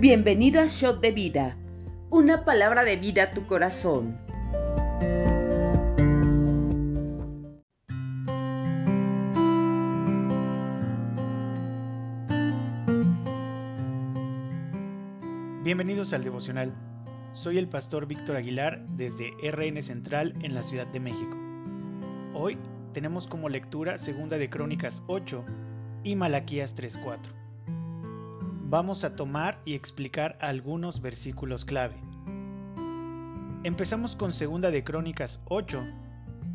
Bienvenido a Shot de Vida, una palabra de vida a tu corazón. Bienvenidos al devocional. Soy el pastor Víctor Aguilar desde RN Central en la Ciudad de México. Hoy tenemos como lectura Segunda de Crónicas 8 y Malaquías 3:4. Vamos a tomar y explicar algunos versículos clave. Empezamos con Segunda de Crónicas 8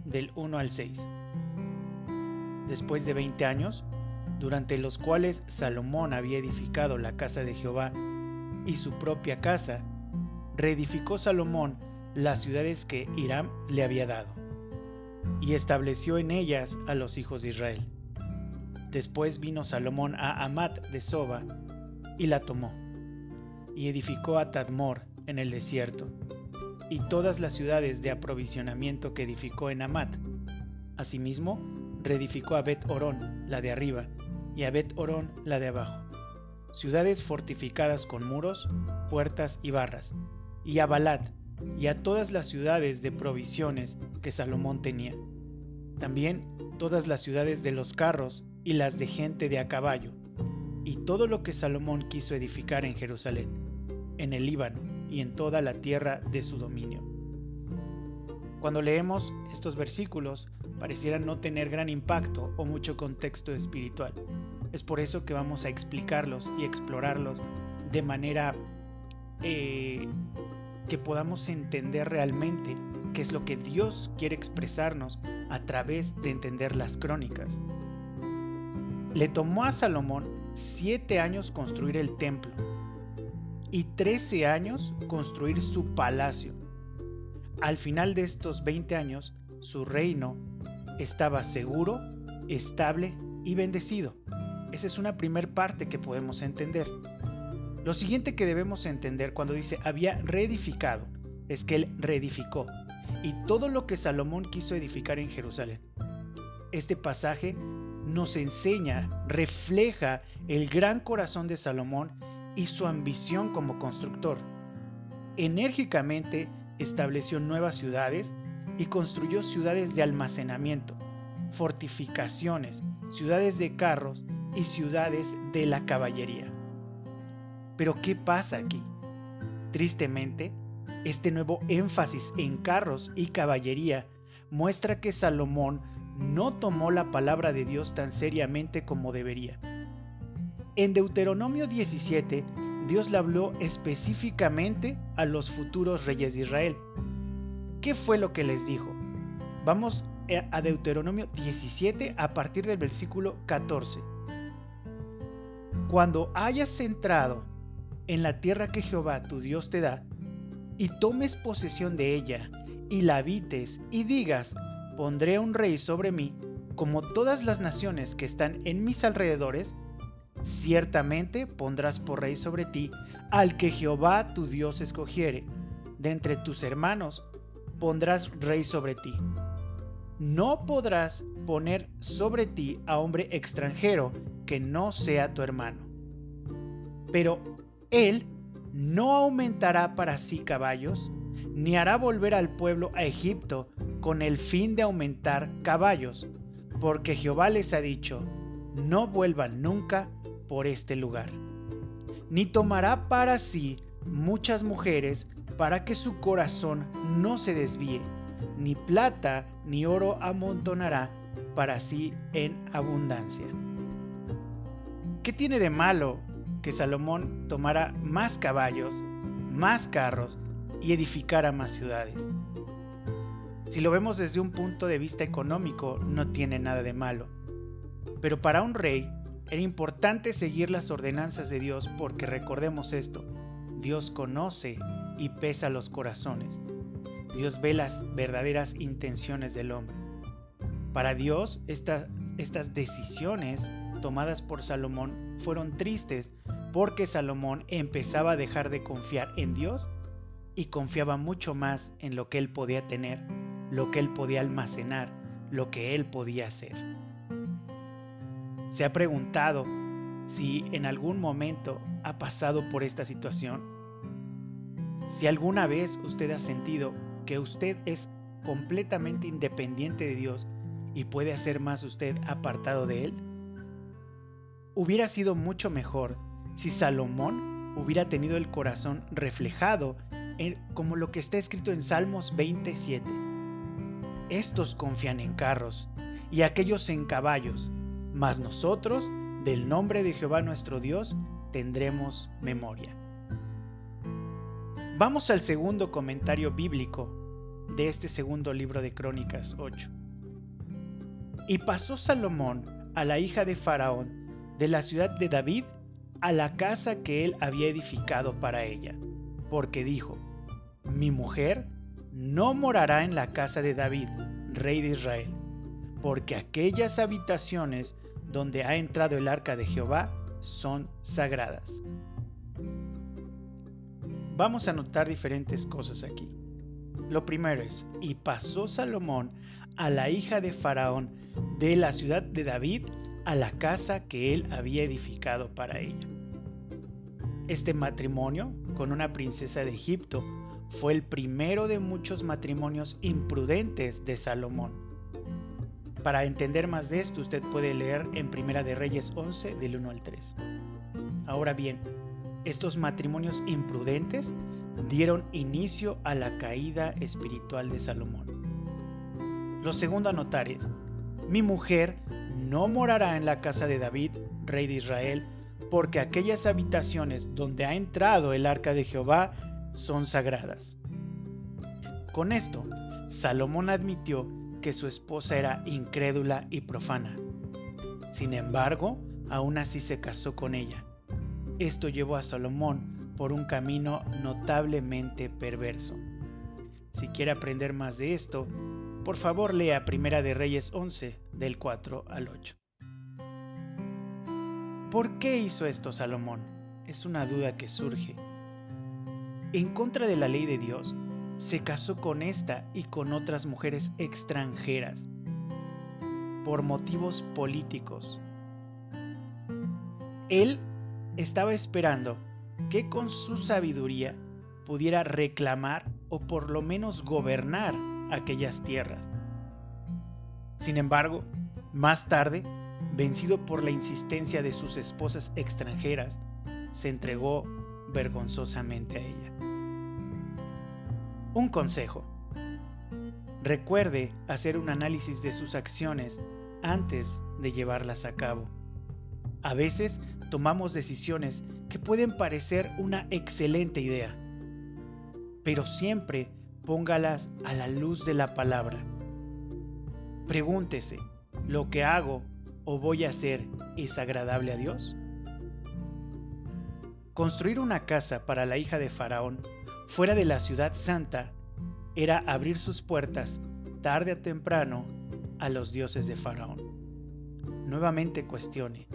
del 1 al 6. Después de 20 años, durante los cuales Salomón había edificado la casa de Jehová y su propia casa, reedificó Salomón las ciudades que Hiram le había dado, y estableció en ellas a los hijos de Israel. Después vino Salomón a Amat de Soba y la tomó, y edificó a Tadmor en el desierto, y todas las ciudades de aprovisionamiento que edificó en Amat. Asimismo, reedificó a Bet Orón, la de arriba, y a Bet Orón, la de abajo, ciudades fortificadas con muros, puertas y barras, y a Balat, y a todas las ciudades de provisiones que Salomón tenía. También todas las ciudades de los carros y las de gente de a caballo, y todo lo que Salomón quiso edificar en Jerusalén, en el Líbano y en toda la tierra de su dominio. Cuando leemos estos versículos, parecieran no tener gran impacto o mucho contexto espiritual. Es por eso que vamos a explicarlos y explorarlos de manera eh, que podamos entender realmente qué es lo que Dios quiere expresarnos a través de entender las crónicas. Le tomó a Salomón siete años construir el templo y trece años construir su palacio. Al final de estos 20 años, su reino estaba seguro, estable y bendecido. Esa es una primer parte que podemos entender. Lo siguiente que debemos entender cuando dice había reedificado es que él reedificó y todo lo que Salomón quiso edificar en Jerusalén. Este pasaje nos enseña, refleja el gran corazón de Salomón y su ambición como constructor. Enérgicamente estableció nuevas ciudades y construyó ciudades de almacenamiento, fortificaciones, ciudades de carros y ciudades de la caballería. Pero ¿qué pasa aquí? Tristemente, este nuevo énfasis en carros y caballería muestra que Salomón no tomó la palabra de Dios tan seriamente como debería. En Deuteronomio 17, Dios le habló específicamente a los futuros reyes de Israel. ¿Qué fue lo que les dijo? Vamos a Deuteronomio 17 a partir del versículo 14. Cuando hayas entrado en la tierra que Jehová tu Dios te da, y tomes posesión de ella, y la habites, y digas, pondré un rey sobre mí, como todas las naciones que están en mis alrededores, ciertamente pondrás por rey sobre ti al que Jehová tu Dios escogiere. De entre tus hermanos pondrás rey sobre ti. No podrás poner sobre ti a hombre extranjero que no sea tu hermano. Pero él no aumentará para sí caballos, ni hará volver al pueblo a Egipto con el fin de aumentar caballos, porque Jehová les ha dicho, no vuelvan nunca por este lugar. Ni tomará para sí muchas mujeres para que su corazón no se desvíe, ni plata ni oro amontonará para sí en abundancia. ¿Qué tiene de malo que Salomón tomara más caballos, más carros y edificara más ciudades? Si lo vemos desde un punto de vista económico, no tiene nada de malo. Pero para un rey era importante seguir las ordenanzas de Dios porque recordemos esto, Dios conoce y pesa los corazones. Dios ve las verdaderas intenciones del hombre. Para Dios estas decisiones tomadas por Salomón fueron tristes porque Salomón empezaba a dejar de confiar en Dios y confiaba mucho más en lo que él podía tener, lo que él podía almacenar, lo que él podía hacer. ¿Se ha preguntado si en algún momento ha pasado por esta situación, si alguna vez usted ha sentido que usted es completamente independiente de Dios y puede hacer más usted apartado de Él, hubiera sido mucho mejor si Salomón hubiera tenido el corazón reflejado en, como lo que está escrito en Salmos 27. Estos confían en carros y aquellos en caballos, mas nosotros, del nombre de Jehová nuestro Dios, tendremos memoria. Vamos al segundo comentario bíblico de este segundo libro de Crónicas 8. Y pasó Salomón a la hija de Faraón de la ciudad de David a la casa que él había edificado para ella, porque dijo, mi mujer no morará en la casa de David, rey de Israel, porque aquellas habitaciones donde ha entrado el arca de Jehová son sagradas. Vamos a notar diferentes cosas aquí. Lo primero es, y pasó Salomón a la hija de Faraón de la ciudad de David a la casa que él había edificado para ella. Este matrimonio con una princesa de Egipto fue el primero de muchos matrimonios imprudentes de Salomón. Para entender más de esto, usted puede leer en Primera de Reyes 11 del 1 al 3. Ahora bien, estos matrimonios imprudentes dieron inicio a la caída espiritual de Salomón. Lo segundo a notar es, mi mujer no morará en la casa de David, rey de Israel, porque aquellas habitaciones donde ha entrado el arca de Jehová son sagradas. Con esto, Salomón admitió que su esposa era incrédula y profana. Sin embargo, aún así se casó con ella. Esto llevó a Salomón por un camino notablemente perverso. Si quiere aprender más de esto, por favor lea Primera de Reyes 11 del 4 al 8. ¿Por qué hizo esto Salomón? Es una duda que surge. En contra de la ley de Dios, se casó con esta y con otras mujeres extranjeras por motivos políticos. Él estaba esperando que con su sabiduría pudiera reclamar o por lo menos gobernar aquellas tierras. Sin embargo, más tarde, vencido por la insistencia de sus esposas extranjeras, se entregó vergonzosamente a ella. Un consejo. Recuerde hacer un análisis de sus acciones antes de llevarlas a cabo. A veces tomamos decisiones que pueden parecer una excelente idea, pero siempre póngalas a la luz de la palabra. Pregúntese, ¿lo que hago o voy a hacer es agradable a Dios? Construir una casa para la hija de Faraón fuera de la ciudad santa era abrir sus puertas tarde o temprano a los dioses de Faraón. Nuevamente cuestione,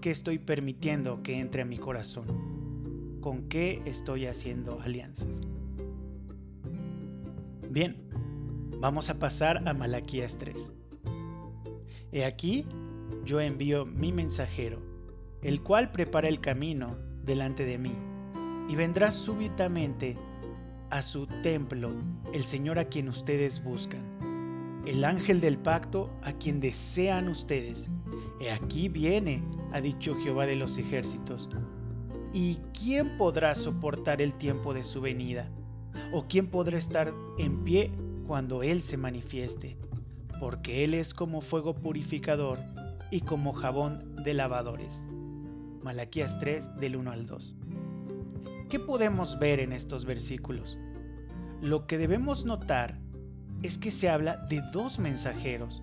¿qué estoy permitiendo que entre a mi corazón? ¿Con qué estoy haciendo alianzas? Bien, vamos a pasar a Malaquías 3. He aquí, yo envío mi mensajero, el cual prepara el camino delante de mí y vendrá súbitamente a su templo el Señor a quien ustedes buscan, el ángel del pacto a quien desean ustedes. He aquí viene, ha dicho Jehová de los ejércitos. ¿Y quién podrá soportar el tiempo de su venida? ¿O quién podrá estar en pie cuando Él se manifieste? Porque Él es como fuego purificador y como jabón de lavadores. Malaquías 3 del 1 al 2. ¿Qué podemos ver en estos versículos? Lo que debemos notar es que se habla de dos mensajeros.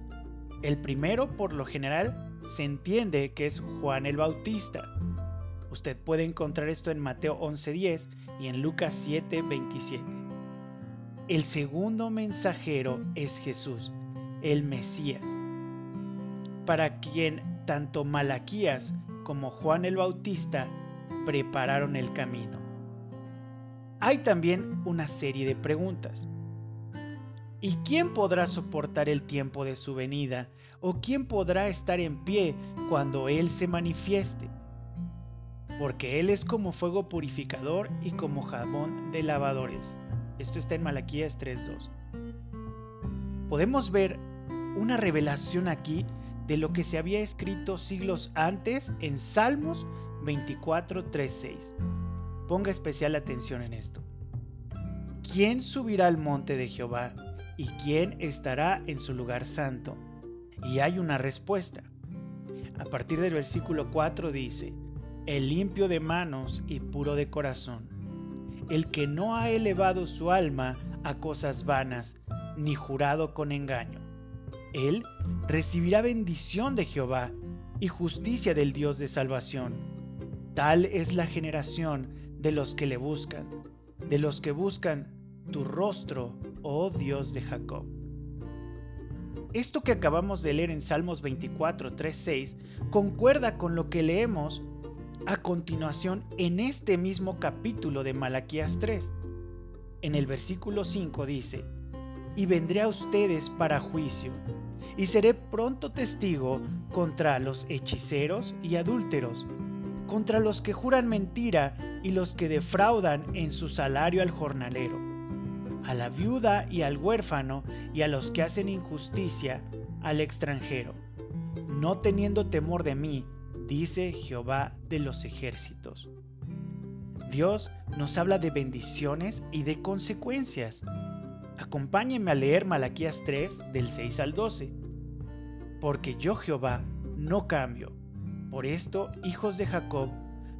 El primero, por lo general, se entiende que es Juan el Bautista. Usted puede encontrar esto en Mateo 11:10 y en Lucas 7:27. El segundo mensajero es Jesús, el Mesías, para quien tanto Malaquías como Juan el Bautista prepararon el camino hay también una serie de preguntas. ¿Y quién podrá soportar el tiempo de su venida? ¿O quién podrá estar en pie cuando Él se manifieste? porque Él es como fuego purificador y como jabón de lavadores. Esto está en Malaquías 3.2. Podemos ver una revelación aquí de lo que se había escrito siglos antes en Salmos 24.3.6. Ponga especial atención en esto. ¿Quién subirá al monte de Jehová y quién estará en su lugar santo? Y hay una respuesta. A partir del versículo 4 dice, el limpio de manos y puro de corazón, el que no ha elevado su alma a cosas vanas, ni jurado con engaño. Él recibirá bendición de Jehová y justicia del Dios de salvación. Tal es la generación de los que le buscan, de los que buscan tu rostro, oh Dios de Jacob. Esto que acabamos de leer en Salmos 24, 3, 6 concuerda con lo que leemos a continuación en este mismo capítulo de Malaquías 3. En el versículo 5 dice, y vendré a ustedes para juicio, y seré pronto testigo contra los hechiceros y adúlteros, contra los que juran mentira y los que defraudan en su salario al jornalero, a la viuda y al huérfano y a los que hacen injusticia al extranjero, no teniendo temor de mí, dice Jehová de los ejércitos. Dios nos habla de bendiciones y de consecuencias. Acompáñenme a leer Malaquías 3 del 6 al 12. Porque yo Jehová no cambio. Por esto, hijos de Jacob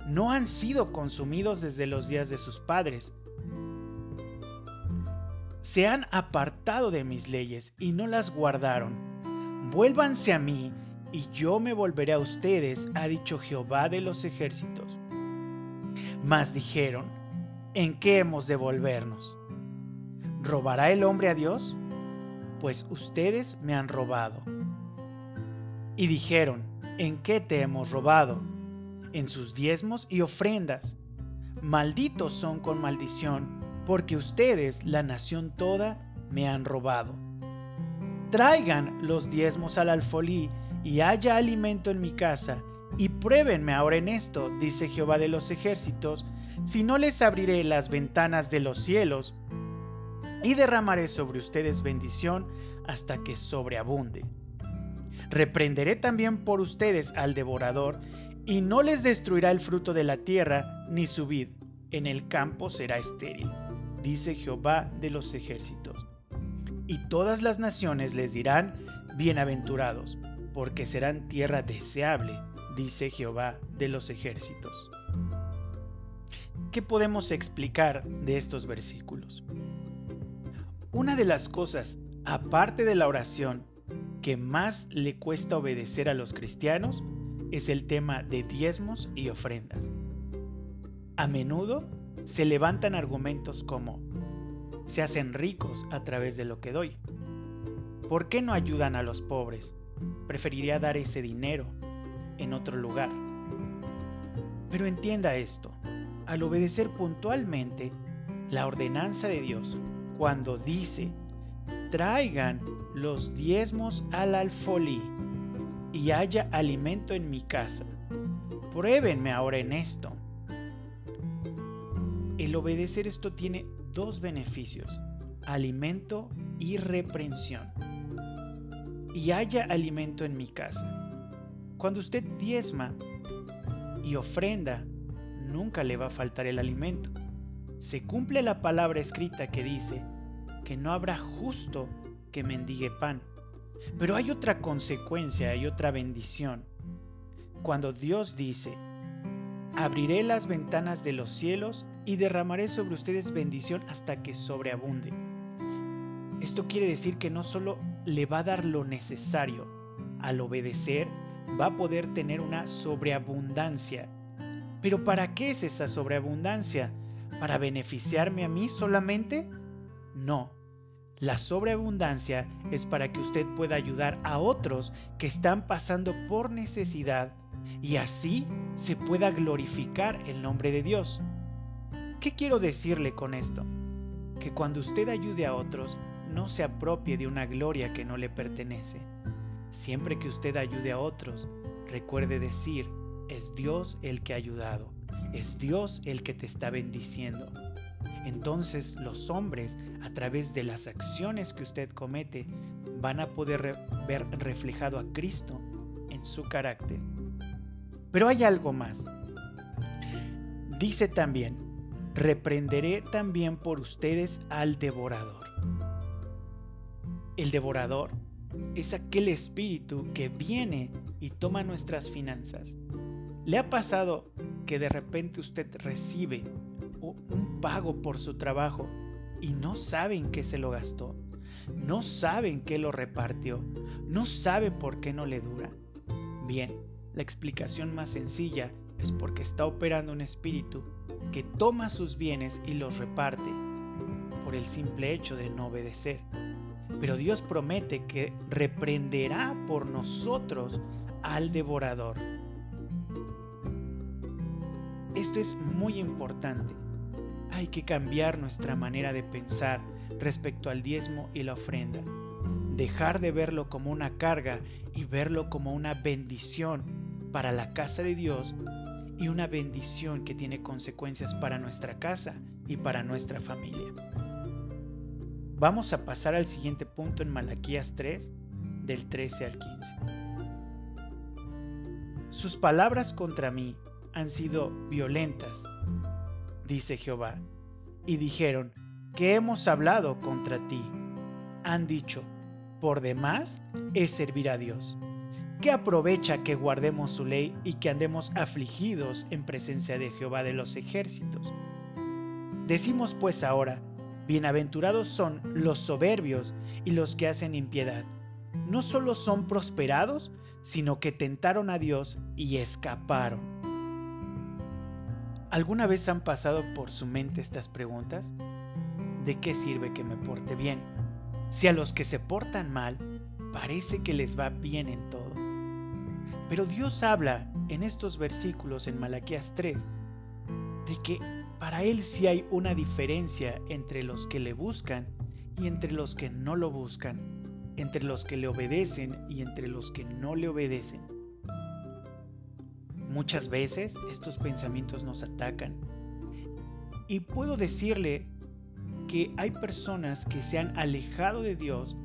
no han sido consumidos desde los días de sus padres. Se han apartado de mis leyes y no las guardaron. Vuélvanse a mí y yo me volveré a ustedes, ha dicho Jehová de los ejércitos. Mas dijeron, ¿en qué hemos de volvernos? ¿Robará el hombre a Dios? Pues ustedes me han robado. Y dijeron, ¿en qué te hemos robado? En sus diezmos y ofrendas. Malditos son con maldición, porque ustedes, la nación toda, me han robado. Traigan los diezmos al alfolí y haya alimento en mi casa, y pruébenme ahora en esto, dice Jehová de los ejércitos, si no les abriré las ventanas de los cielos, y derramaré sobre ustedes bendición hasta que sobreabunde. Reprenderé también por ustedes al devorador, y no les destruirá el fruto de la tierra, ni su vid, en el campo será estéril, dice Jehová de los ejércitos. Y todas las naciones les dirán, bienaventurados, porque serán tierra deseable, dice Jehová de los ejércitos. ¿Qué podemos explicar de estos versículos? Una de las cosas, aparte de la oración, que más le cuesta obedecer a los cristianos es el tema de diezmos y ofrendas. A menudo se levantan argumentos como, se hacen ricos a través de lo que doy. ¿Por qué no ayudan a los pobres? preferiría dar ese dinero en otro lugar. Pero entienda esto, al obedecer puntualmente la ordenanza de Dios, cuando dice, traigan los diezmos al alfolí y haya alimento en mi casa, pruébenme ahora en esto. El obedecer esto tiene dos beneficios, alimento y reprensión y haya alimento en mi casa. Cuando usted diezma y ofrenda, nunca le va a faltar el alimento. Se cumple la palabra escrita que dice que no habrá justo que mendigue pan. Pero hay otra consecuencia, hay otra bendición. Cuando Dios dice, abriré las ventanas de los cielos y derramaré sobre ustedes bendición hasta que sobreabunde. Esto quiere decir que no solo le va a dar lo necesario, al obedecer va a poder tener una sobreabundancia. Pero ¿para qué es esa sobreabundancia? ¿Para beneficiarme a mí solamente? No. La sobreabundancia es para que usted pueda ayudar a otros que están pasando por necesidad y así se pueda glorificar el nombre de Dios. ¿Qué quiero decirle con esto? Que cuando usted ayude a otros, no se apropie de una gloria que no le pertenece. Siempre que usted ayude a otros, recuerde decir, es Dios el que ha ayudado. es Dios el que te está bendiciendo. Entonces los hombres, a través de las acciones que usted comete, van a poder ver reflejado a Cristo en su carácter. Pero hay algo más. Dice también, reprenderé también por ustedes al devorador. El devorador es aquel espíritu que viene y toma nuestras finanzas. ¿Le ha pasado que de repente usted recibe un pago por su trabajo y no sabe en qué se lo gastó? ¿No sabe en qué lo repartió? ¿No sabe por qué no le dura? Bien, la explicación más sencilla es porque está operando un espíritu que toma sus bienes y los reparte por el simple hecho de no obedecer. Pero Dios promete que reprenderá por nosotros al devorador. Esto es muy importante. Hay que cambiar nuestra manera de pensar respecto al diezmo y la ofrenda. Dejar de verlo como una carga y verlo como una bendición para la casa de Dios y una bendición que tiene consecuencias para nuestra casa y para nuestra familia. Vamos a pasar al siguiente punto en Malaquías 3, del 13 al 15. Sus palabras contra mí han sido violentas, dice Jehová, y dijeron, que hemos hablado contra ti. Han dicho, por demás es servir a Dios. ¿Qué aprovecha que guardemos su ley y que andemos afligidos en presencia de Jehová de los ejércitos? Decimos pues ahora, bienaventurados son los soberbios y los que hacen impiedad. No solo son prosperados, sino que tentaron a Dios y escaparon. ¿Alguna vez han pasado por su mente estas preguntas? ¿De qué sirve que me porte bien? Si a los que se portan mal parece que les va bien en todo. Pero Dios habla en estos versículos en Malaquías 3 de que para Él sí hay una diferencia entre los que le buscan y entre los que no lo buscan, entre los que le obedecen y entre los que no le obedecen. Muchas veces estos pensamientos nos atacan y puedo decirle que hay personas que se han alejado de Dios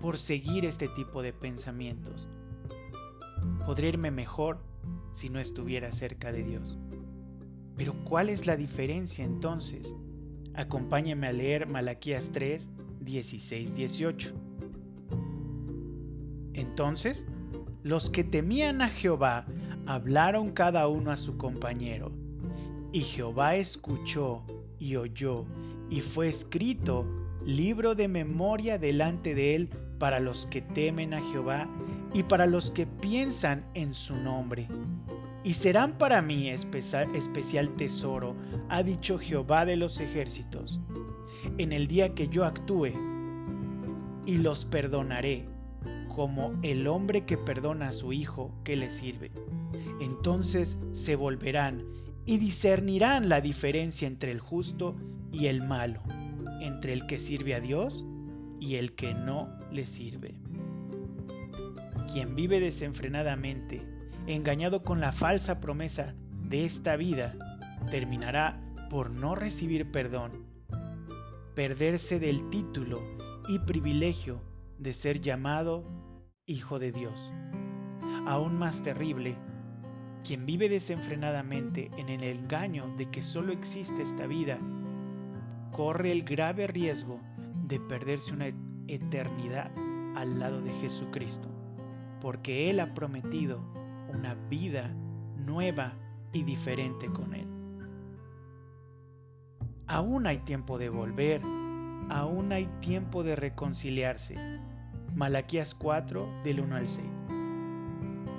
por seguir este tipo de pensamientos. Podría irme mejor si no estuviera cerca de Dios. Pero ¿cuál es la diferencia entonces? Acompáñame a leer Malaquías 3, 16, 18. Entonces, los que temían a Jehová hablaron cada uno a su compañero, y Jehová escuchó y oyó, y fue escrito libro de memoria delante de él para los que temen a Jehová y para los que piensan en su nombre. Y serán para mí especial, tesoro, ha dicho Jehová de los ejércitos, en el día que yo actúe, y los perdonaré, como el hombre que perdona a su hijo que le sirve. Entonces se volverán y discernirán la diferencia entre el justo y el malo, entre el que sirve a Dios y el que no le sirve. Quien vive desenfrenadamente, engañado con la falsa promesa de esta vida, terminará por no recibir perdón, perderse del título y privilegio de ser llamado Hijo de Dios. Aún más terrible, quien vive desenfrenadamente en el engaño de que solo existe esta vida corre el grave riesgo de perderse una eternidad al lado de Jesucristo, porque Él ha prometido una vida nueva y diferente con Él. Aún hay tiempo de volver, aún hay tiempo de reconciliarse. Malaquías 4 del 1 al 6.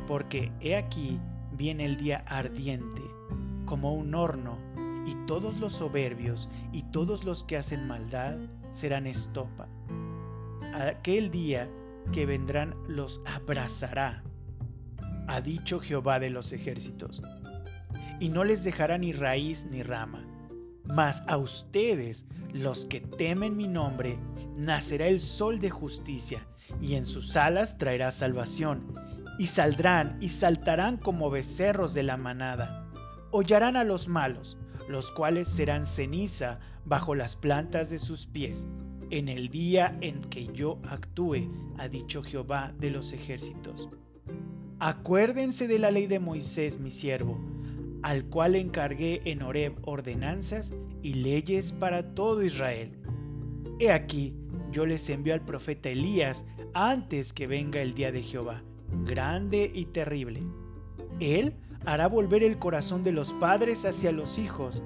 Porque he aquí viene el día ardiente, como un horno y todos los soberbios y todos los que hacen maldad serán estopa. Aquel día que vendrán los abrazará, ha dicho Jehová de los ejércitos, y no les dejará ni raíz ni rama. Mas a ustedes, los que temen mi nombre, nacerá el sol de justicia, y en sus alas traerá salvación, y saldrán y saltarán como becerros de la manada hollarán a los malos, los cuales serán ceniza bajo las plantas de sus pies, en el día en que yo actúe, ha dicho Jehová de los ejércitos. Acuérdense de la ley de Moisés, mi siervo, al cual encargué en Horeb ordenanzas y leyes para todo Israel. He aquí, yo les envío al profeta Elías antes que venga el día de Jehová, grande y terrible. Él hará volver el corazón de los padres hacia los hijos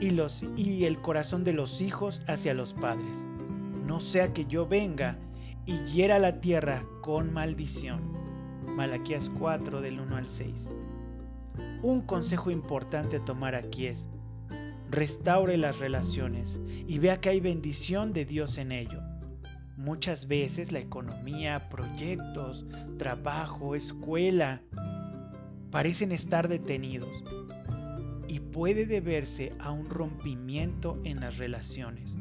y, los, y el corazón de los hijos hacia los padres. No sea que yo venga y hiera la tierra con maldición. Malaquías 4 del 1 al 6. Un consejo importante a tomar aquí es, restaure las relaciones y vea que hay bendición de Dios en ello. Muchas veces la economía, proyectos, trabajo, escuela parecen estar detenidos y puede deberse a un rompimiento en las relaciones.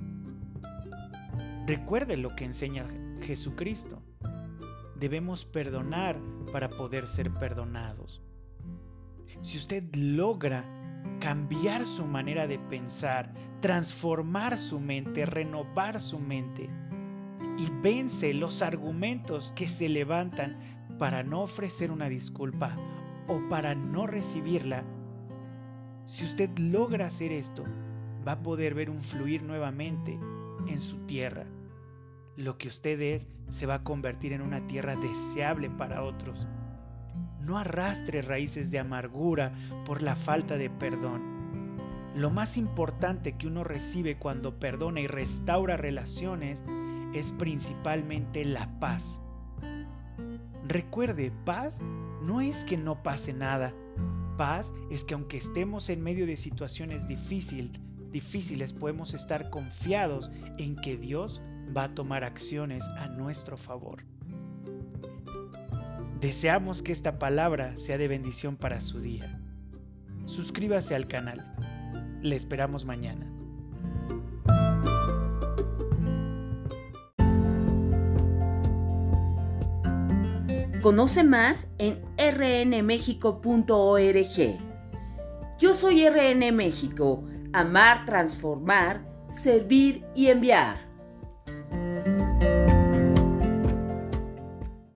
Recuerde lo que enseña Jesucristo. Debemos perdonar para poder ser perdonados. Si usted logra cambiar su manera de pensar, transformar su mente, renovar su mente y vence los argumentos que se levantan para no ofrecer una disculpa o para no recibirla, si usted logra hacer esto, va a poder ver un fluir nuevamente en su tierra. Lo que usted es se va a convertir en una tierra deseable para otros. No arrastre raíces de amargura por la falta de perdón. Lo más importante que uno recibe cuando perdona y restaura relaciones es principalmente la paz. Recuerde, paz no es que no pase nada. Paz es que aunque estemos en medio de situaciones difíciles, podemos estar confiados en que Dios va a tomar acciones a nuestro favor. Deseamos que esta palabra sea de bendición para su día. Suscríbase al canal. Le esperamos mañana. Conoce más en rnmexico.org. Yo soy RN México, amar, transformar, servir y enviar.